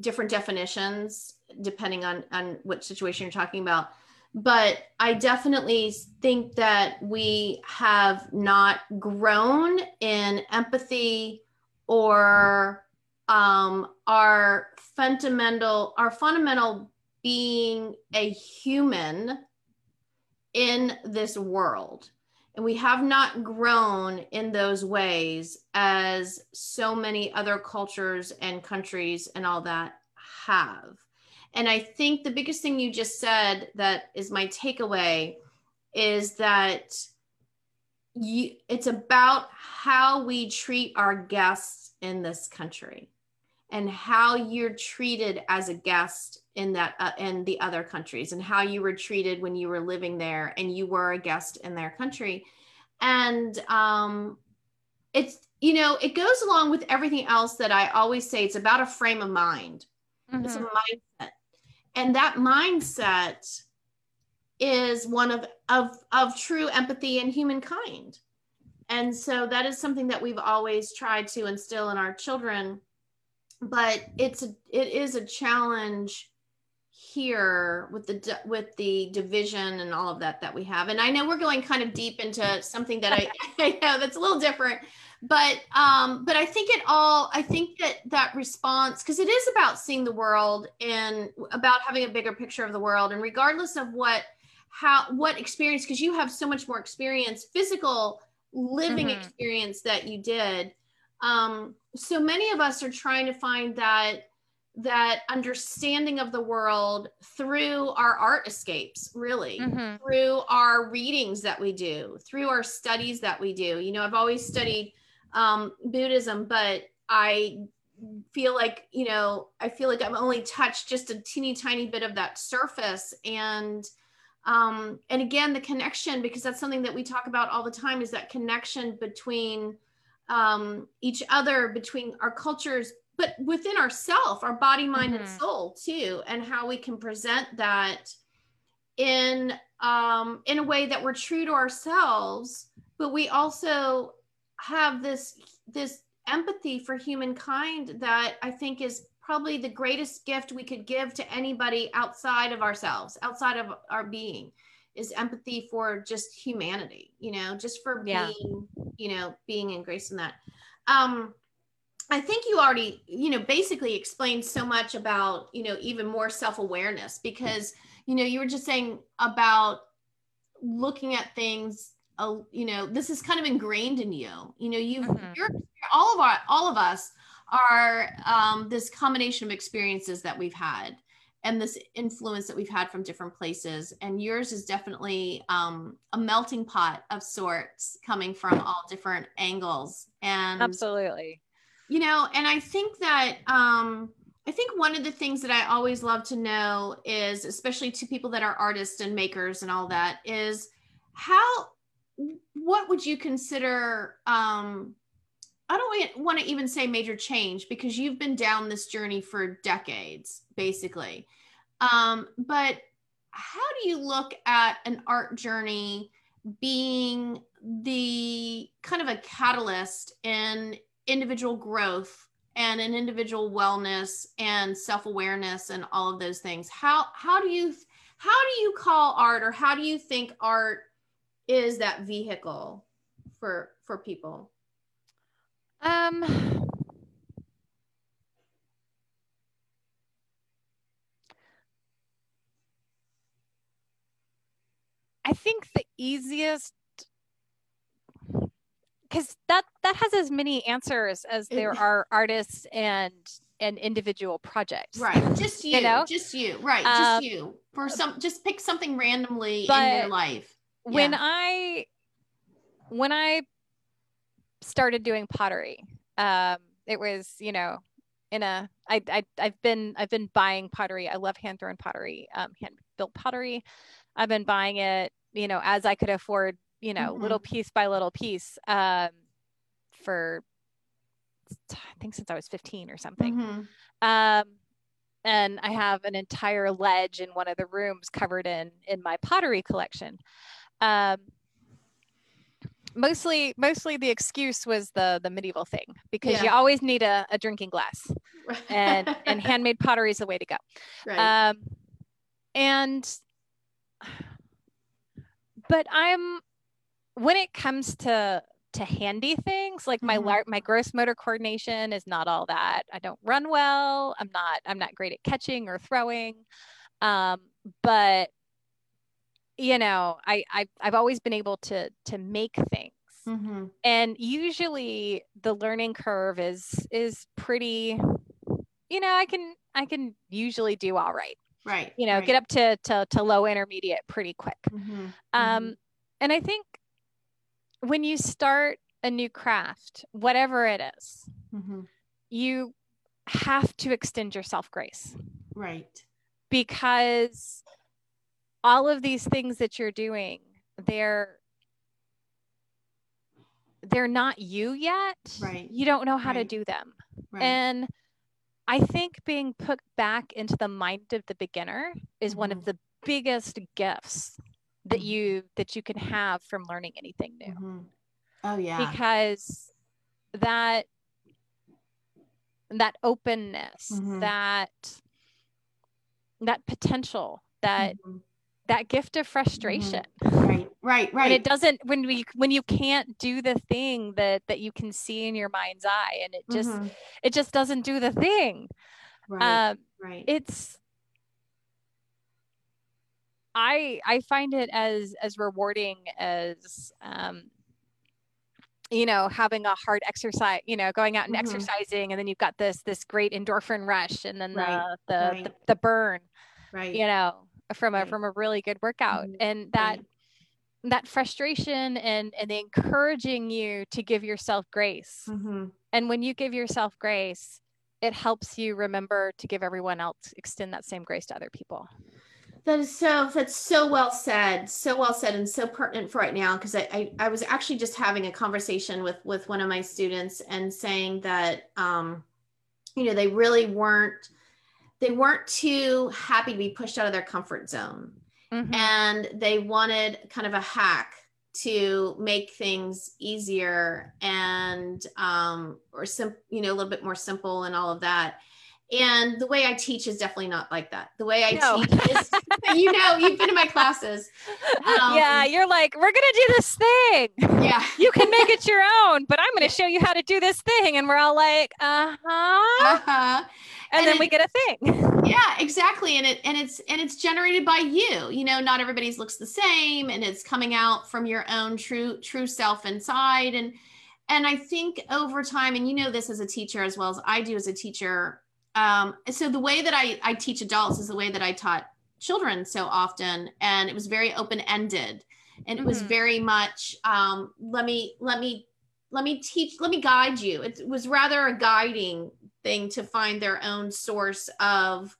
different definitions depending on on what situation you're talking about. But I definitely think that we have not grown in empathy or um, our fundamental our fundamental being a human in this world and we have not grown in those ways as so many other cultures and countries and all that have. And I think the biggest thing you just said that is my takeaway is that you, it's about how we treat our guests in this country and how you're treated as a guest in that uh, in the other countries and how you were treated when you were living there and you were a guest in their country. And um it's you know it goes along with everything else that i always say. It's about a frame of mind. It's a Mhm. mindset. And that mindset is one of of of true empathy and humankind. And so that is something that we've always tried to instill in our children but it's a, it is a challenge here with the with the division and all of that that we have and i know we're going kind of deep into something that i, *laughs* *laughs* I know that's a little different but um but i think it all i think that that response because it is about seeing the world and about having a bigger picture of the world and regardless of what how what experience because you have so much more experience physical living mm-hmm. experience that you did um so many of us are trying to find that that understanding of the world through our art escapes really. Mm-hmm. through our readings that we do through our studies that we do. You know i've always studied um, buddhism but i feel like you know i feel like i've only touched just a teeny tiny bit of that surface. And um, and again the connection because that's something that we talk about all the time is that connection between um, each other between our cultures but within ourself our body mind mm-hmm. and soul too and how we can present that in um, in a way that we're true to ourselves but we also have this this empathy for humankind that i think is probably the greatest gift we could give to anybody outside of ourselves outside of our being is empathy for just humanity you know just for yeah. being you know being in grace in that um I think you already, you know, basically explained so much about, you know, even more self-awareness because, you know, you were just saying about looking at things, uh, you know, this is kind of ingrained in you. You know, you mm-hmm. you're all of our all of us are um, this combination of experiences that we've had and this influence that we've had from different places. And yours is definitely um, a melting pot of sorts coming from all different angles. And absolutely. you know and i think that um i think one of the things that i always love to know is especially to people that are artists and makers and all that is how what would you consider um i don't want to even say major change because you've been down this journey for decades basically. Um but how do you look at an art journey being the kind of a catalyst in individual growth and an individual wellness and self-awareness and all of those things? How how do you how do you call art or how do you think art is that vehicle for for people um I think the easiest because that that has as many answers as there are artists and and individual projects right just you, you know just you right just um, you for some just pick something randomly in your life yeah. when i when i started doing pottery um it was you know in a I, I i've been i've been buying pottery i love hand thrown pottery um hand built pottery i've been buying it you know as i could afford you know, mm-hmm. little piece by little piece um, for I think since I was 15 or something. Mm-hmm. Um, and I have an entire ledge in one of the rooms covered in in my pottery collection. Um, mostly, mostly the excuse was the the medieval thing because yeah. you always need a, a drinking glass, and *laughs* and handmade pottery is the way to go. Right. Um, and but I'm when it comes to to handy things like my mm-hmm. my gross motor coordination is not all that i don't run well i'm not i'm not great at catching or throwing um, but you know I, I i've always been able to to make things mm-hmm. and usually the learning curve is is pretty you know i can i can usually do all right right you know right. get up to, to to low intermediate pretty quick mm-hmm. um mm-hmm. and i think when you start a new craft, whatever it is, mm-hmm. you have to extend yourself grace. Right. Because all of these things that you're doing, they're they're not you yet. Right. You don't know how right. to do them. Right. And I think being put back into the mind of the beginner is mm-hmm. one of mm-hmm. the biggest gifts that mm-hmm. you that you can have from learning anything new mm-hmm. oh yeah because that that openness mm-hmm. that that potential that mm-hmm. That gift of frustration mm-hmm. right right right and it doesn't when we when you can't do the thing that that you can see in your mind's eye and it just mm-hmm. it just doesn't do the thing right um, right it's I I find it as as rewarding as um, you know having a hard exercise you know going out and mm-hmm. exercising and then you've got this this great endorphin rush and then right. the, the, right. the, the burn right you know from a from a really good workout mm-hmm. and that right. that frustration and and encouraging you to give yourself grace mm-hmm. and when you give yourself grace it helps you remember to give everyone else extend that same grace to other people that is so that's so well said, so well said, and so pertinent for right now. Because I, I, I was actually just having a conversation with with one of my students and saying that um, you know they really weren't they weren't too happy to be pushed out of their comfort zone, mm-hmm. and they wanted kind of a hack to make things easier and um, or sim- you know a little bit more simple and all of that and the way I teach is definitely not like that. The way I no. teach is, *laughs* you know, you've been in my classes. Um, yeah, you're like, we're gonna do this thing. Yeah, *laughs* you can make it your own, but I'm gonna show you how to do this thing, and we're all like, *laughs* uh huh, uh huh, and, and, then it, we get a thing. *laughs* Yeah, exactly, and it and it's and it's generated by you. You know, not everybody's looks the same, and it's coming out from your own true true self inside, and and I think over time, and you know this as a teacher as well as I do as a teacher um, so the way that I, I teach adults is the way that I taught children so often, and it was very open ended, and it mm-hmm. was very much um, let me let me let me teach let me guide you. It was rather a guiding thing to find their own source of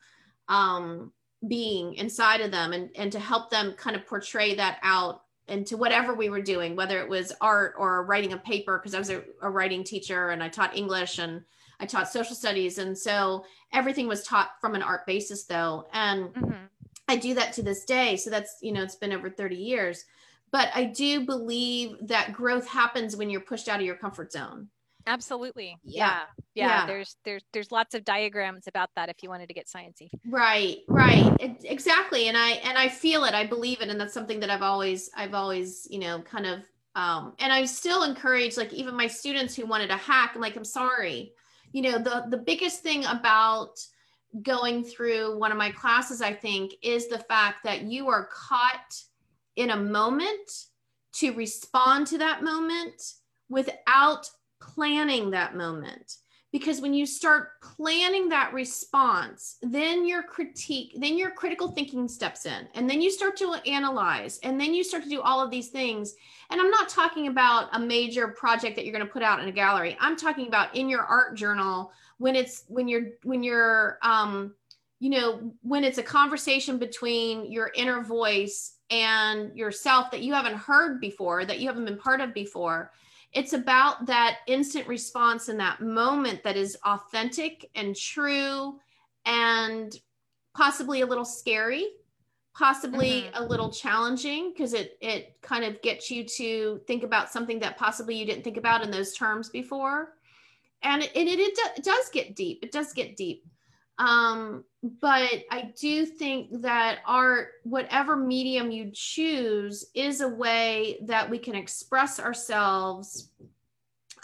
um, being inside of them, and and to help them kind of portray that out into whatever we were doing, whether it was art or writing a paper, because I was a, a writing teacher and I taught English and I taught social studies. And so everything was taught from an art basis though. And mm-hmm. I do that to this day. So that's, you know, it's been over 30 years. But I do believe that growth happens when you're pushed out of your comfort zone. Absolutely. Yeah. yeah. yeah. There's there's there's lots of diagrams about that if you wanted to get sciencey. Right. Right. It, exactly. And I and I feel it. I believe it and that's something that I've always I've always, you know, kind of um and I still encourage like even my students who wanted to hack, I'm like I'm sorry you know the the biggest thing about going through one of my classes i think is the fact that you are caught in a moment to respond to that moment without planning that moment. Because when you start planning that response then your critique then your critical thinking steps in and then you start to analyze and then you start to do all of these things. And i'm not talking about a major project that you're going to put out in a gallery. I'm talking about in your art journal when it's when you're when you're um you know when it's a conversation between your inner voice and yourself that you haven't heard before that you haven't been part of before it's about that instant response in that moment that is authentic and true and possibly a little scary possibly mm-hmm. a little challenging because it it kind of gets you to think about something that possibly you didn't think about in those terms before. And it, it, it, it does get deep. It does get deep um, but I do think that art, whatever medium you choose, is a way that we can express ourselves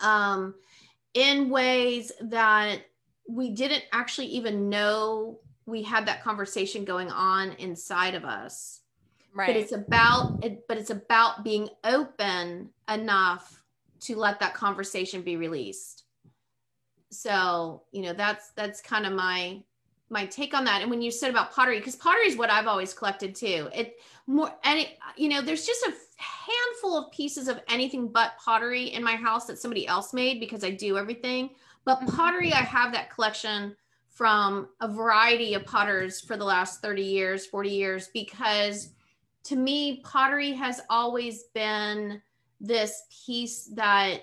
um, in ways that we didn't actually even know we had that conversation going on inside of us. Right. But it's about it, but it's about being open enough to let that conversation be released so you know that's that's kind of my my take on that. And when you said about pottery because pottery is what i've always collected too. It more and it, you know there's just a handful of pieces of anything but pottery in my house that somebody else made because i do everything. But mm-hmm. pottery i have that collection from a variety of potters for the last 30 years 40 years because to me pottery has always been this piece that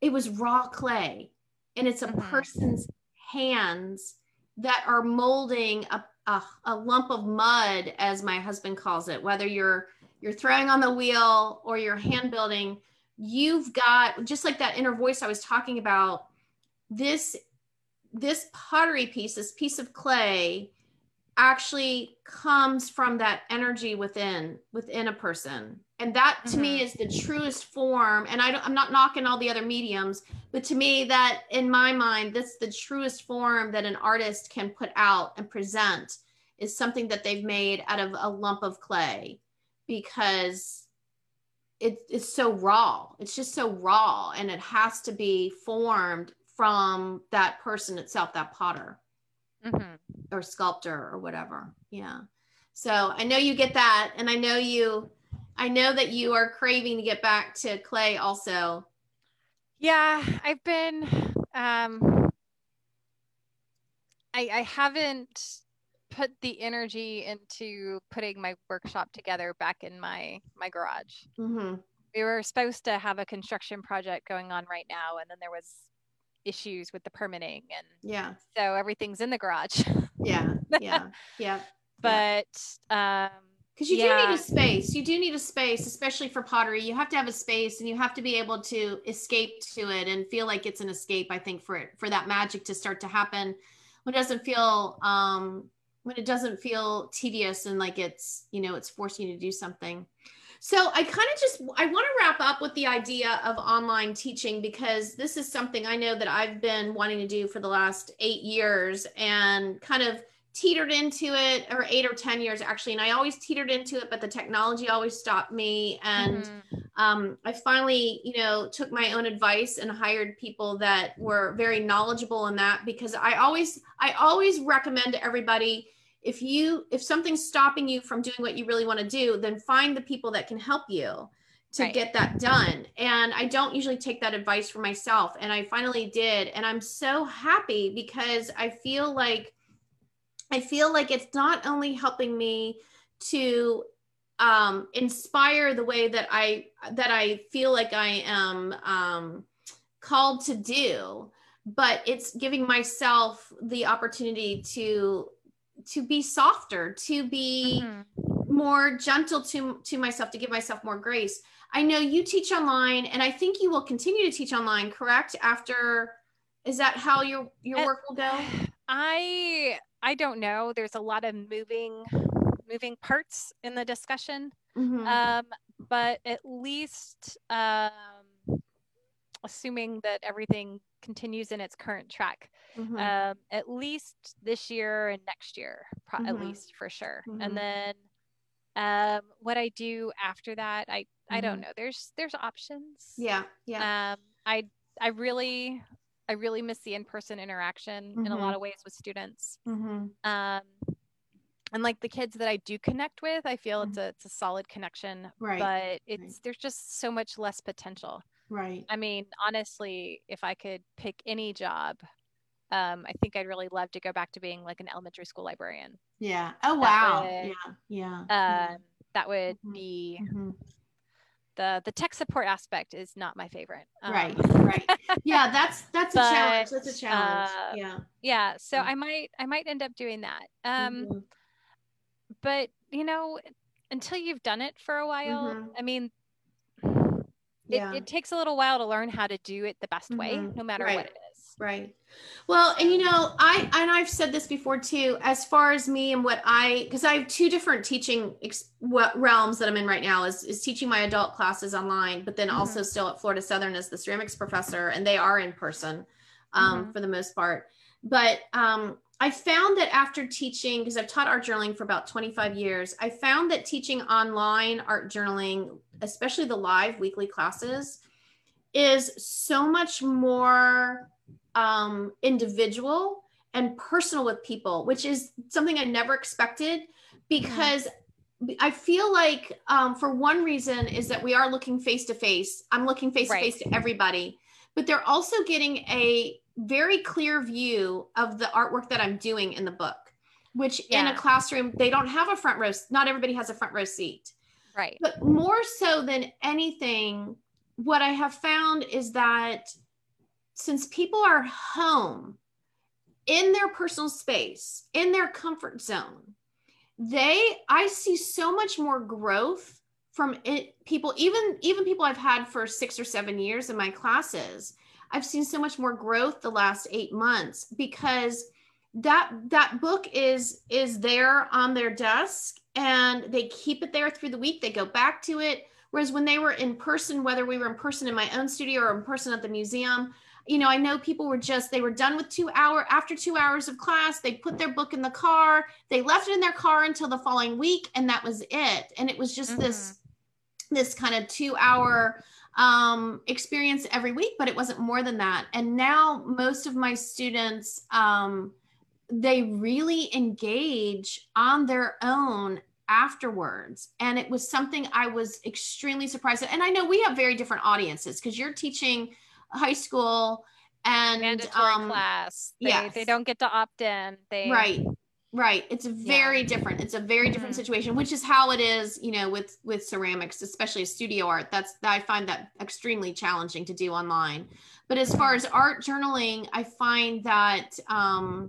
it was raw clay and it's a mm-hmm. person's hands that are molding a, a, a, lump of mud as my husband calls it whether you're you're throwing on the wheel or you're hand building you've got just like that inner voice i was talking about this this pottery piece this piece of clay actually comes from that energy within within a person and that to mm-hmm. me is the truest form and I don't, i'm not knocking all the other mediums but to me that in my mind that's the truest form that an artist can put out and present is something that they've made out of a lump of clay because it, it's so raw it's just so raw and it has to be formed from that person itself that potter mm-hmm. or sculptor or whatever. Yeah. So I know you get that. And I know you, I know that you are craving to get back to clay also. Yeah. I've been, um, I, I haven't put the energy into putting my workshop together back in my my garage. Mm-hmm. We were supposed to have a construction project going on right now, and then there was issues with the permitting and yeah so everything's in the garage yeah *laughs* yeah yeah but um because you yeah. do need a space. You do need a space especially for pottery. You have to have a space and you have to be able to escape to it and feel like it's an escape i think for it for that magic to start to happen when it doesn't feel um when it doesn't feel tedious and like it's you know it's forcing you to do something. So I kind of just I want to wrap up with the idea of online teaching because this is something I know that I've been wanting to do for the last 8 years and kind of teetered into it or 8 or 10 years actually and I always teetered into it but the technology always stopped me and mm-hmm. um, I finally you know took my own advice and hired people that were very knowledgeable in that because I always I always recommend to everybody if you if something's stopping you from doing what you really want to do then find the people that can help you to right. get that done and i don't usually take that advice for myself and i finally did and i'm so happy because i feel like i feel like it's not only helping me to um, inspire the way that i that i feel like i am um, called to do but it's giving myself the opportunity to to be softer to be mm-hmm. more gentle to to myself to give myself more grace. I know you teach online and i think you will continue to teach online correct? After is that how your your work will go? *sighs* I i don't know there's a lot of moving moving parts in the discussion mm-hmm. um but at least um assuming that everything continues in its current track mm-hmm. um, at least this year and next year pro- mm-hmm. at least for sure mm-hmm. and then um, what i do after that i i don't mm-hmm. know there's there's options yeah yeah um, i i really i really miss the in-person interaction in a lot mm-hmm. of ways with students mm-hmm. um and like the kids that I do connect with, I feel it's a it's a solid connection. Right. But it's right. there's just so much less potential. Right. I mean, honestly, if I could pick any job, um, I think I'd really love to go back to being like an elementary school librarian. Yeah. Oh wow. Would, yeah. Yeah. Um, that would mm-hmm. be mm-hmm. The the tech support aspect is not my favorite. Um, right. Right. Yeah. *laughs* That's that's but, a challenge. That's a challenge. Uh, yeah. Yeah. So I might I might end up doing that. Um, mm-hmm. but you know, until you've done it for a while, mm-hmm. I mean, yeah. it, it, takes a little while to learn how to do it the best mm-hmm. way, no matter right. what it is. Right. Well, and you know, I and I've said this before too. As far as me and what I, because I have two different teaching ex, what realms that I'm in right now is is teaching my adult classes online, but then mm-hmm. also still at Florida Southern as the ceramics professor, and they are in person um, mm-hmm. for the most part. But um, I found that after teaching, because I've taught art journaling for about 25 years, I found that teaching online art journaling, especially the live weekly classes, is so much more um, individual and personal with people, which is something I never expected because I feel like, um, for one reason, is that we are looking face to face. I'm looking face to face to everybody, but they're also getting a very clear view of the artwork that I'm doing in the book, which yeah. in a classroom, they don't have a front row. Not everybody has a front row seat. Right. But more so than anything, what I have found is that since people are home in their personal space, in their comfort zone, they, I see so much more growth from it, people, even, even people I've had for six or seven years in my classes I've seen so much more growth the last eight months because that that book is is there on their desk and they keep it there through the week. They go back to it. Whereas when they were in person whether we were in person in my own studio or in person at the museum you know i know people were just they were done with two hour after two hours of class they put their book in the car they left it in their car until the following week and that was it. And it was just mm-hmm. this this kind of two hour um, experience every week but it wasn't more than that. And now most of my students um, they really engage on their own afterwards. And it was something i was extremely surprised at. And i know we have very different audiences because you're teaching high school and mandatory um, class they, yes. they don't get to opt in they right right it's very yeah. different it's a very different mm-hmm. situation which is how it is you know with with ceramics especially studio art that's i find that extremely challenging to do online but as far as art journaling i find that um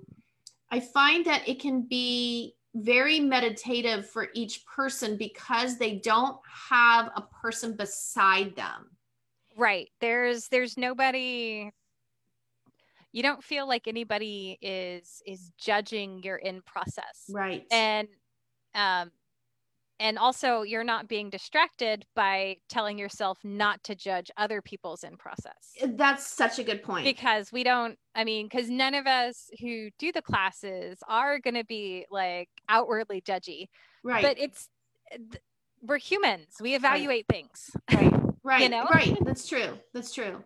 I find that it can be very meditative for each person because they don't have a person beside them. Right. There's there's nobody you don't feel like anybody is is judging your in process. Right. And um and also you're not being distracted by telling yourself not to judge other people's in process uh, that's such a good point because we don't i mean because none of us who do the classes are going to be like outwardly judgy right but it's we're humans we evaluate right. things right *laughs* right you know? right that's true that's true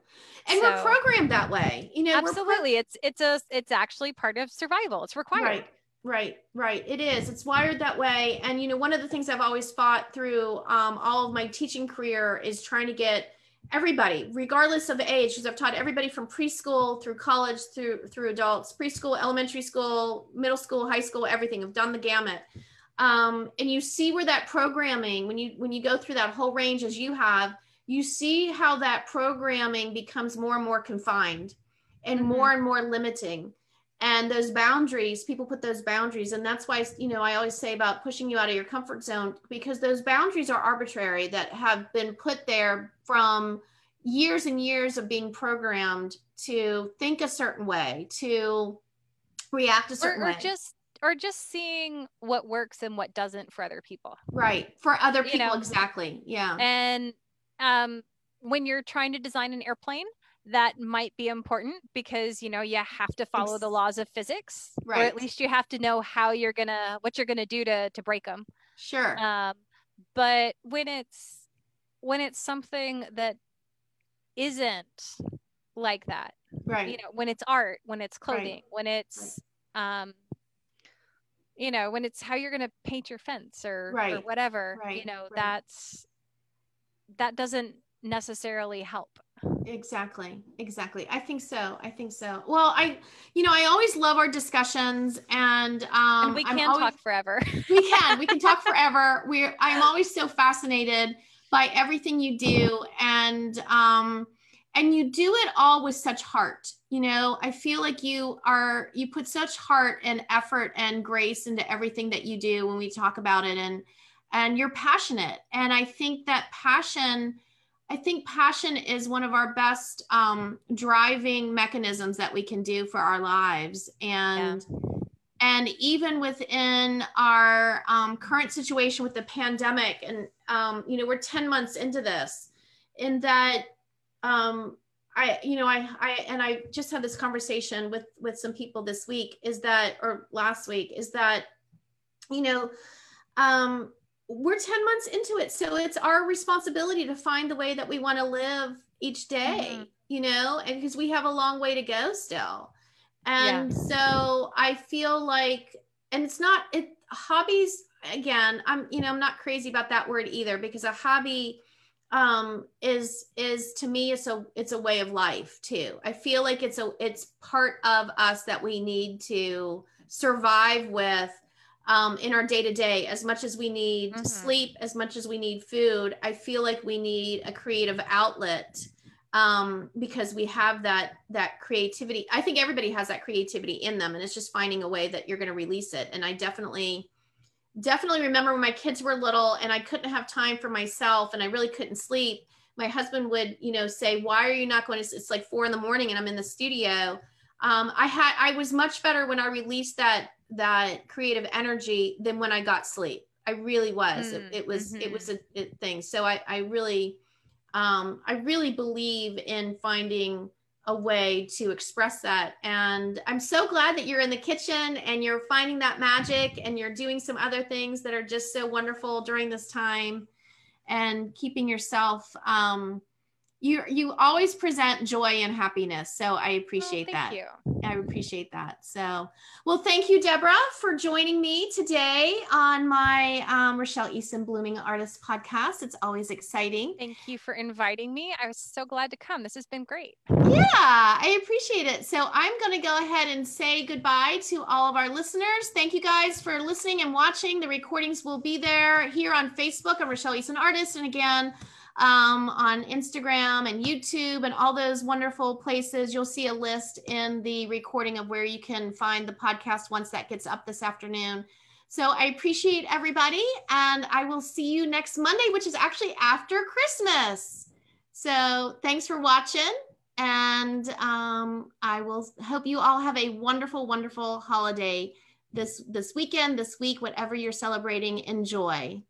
and so, we're programmed that way you know absolutely pro- it's it's a it's actually part of survival it's required right Right, right. It is. It's wired that way. And, you know, one of the things I've always fought through um, all of my teaching career is trying to get everybody, regardless of age, because I've taught everybody from preschool through college through through adults, preschool, elementary school, middle school, high school, everything. I've done the gamut. Um, and you see where that programming, when you when you go through that whole range as you have, you see how that programming becomes more and more confined and mm-hmm. more and more limiting and those boundaries people put those boundaries and that's why you know i always say about pushing you out of your comfort zone because those boundaries are arbitrary that have been put there from years and years of being programmed to think a certain way to react a certain or, or way just or just seeing what works and what doesn't for other people right for other people you know? exactly yeah and um when you're trying to design an airplane that might be important because you know you have to follow the laws of physics right. or at least you have to know how you're gonna what you're gonna do to to break them sure um but when it's when it's something that isn't like that right you know when it's art when it's clothing right. when it's right. um you know when it's how you're gonna paint your fence or, or whatever you know that's that doesn't necessarily help Exactly. Exactly. I think so. I think so. Well, I, you know, I always love our discussions and, um, and we can always, talk forever. *laughs* we can, we can talk *laughs* forever. We're, I'm always so fascinated by everything you do. And, um, and you do it all with such heart. You know, I feel like you are, you put such heart and effort and grace into everything that you do when we talk about it. And, and you're passionate. And I think that passion, I think passion is one of our best um, driving mechanisms that we can do for our lives. And yeah. and even within our um, current situation with the pandemic, and um, you know, we're 10 months into this, in that um, I, you know, I, I, and I just had this conversation with with some people this week. Is that or last week? Is that, you know, um, we're 10 months into it so it's our responsibility to find the way that we want to live each day mm-hmm. you know and because we have a long way to go still and yeah. so i feel like and it's not it hobbies again i'm you know i'm not crazy about that word either because a hobby um is is to me it's a it's a way of life too i feel like it's a it's part of us that we need to survive with um, in our day to day, as much as we need mm-hmm. sleep, as much as we need food, I feel like we need a creative outlet um, because we have that that creativity. I think everybody has that creativity in them, and it's just finding a way that you're going to release it. And I definitely, definitely remember when my kids were little and I couldn't have time for myself, and I really couldn't sleep. My husband would, you know, say, "Why are you not going to?" It's like four in the morning, and I'm in the studio um, I had I was much better when I released that that creative energy than when I got sleep. I really was. Mm, it, it, was mm-hmm. it was a, a, thing. So I I really um, I really believe in finding a way to express that. And I'm so glad that you're in the kitchen and you're finding that magic and you're doing some other things that are just so wonderful during this time and keeping yourself um, you you always present joy and happiness so i appreciate oh, that. you. i appreciate that. So well thank you deborah for joining me today on my um, rochelle easton blooming artist podcast. It's always exciting. Thank you for inviting me. I was so glad to come. This has been great. Yeah i appreciate it. So i'm going to go ahead and say goodbye to all of our listeners. Thank you guys for listening and watching. The recordings will be there here on facebook of rochelle easton artist. And again um, on Instagram and YouTube and all those wonderful places. You'll see a list in the recording of where you can find the podcast once that gets up this afternoon. So I appreciate everybody, and I will see you next Monday, which is actually after Christmas. So thanks for watching, and um, I will hope you all have a wonderful, wonderful holiday this this weekend, this week, whatever you're celebrating. Enjoy.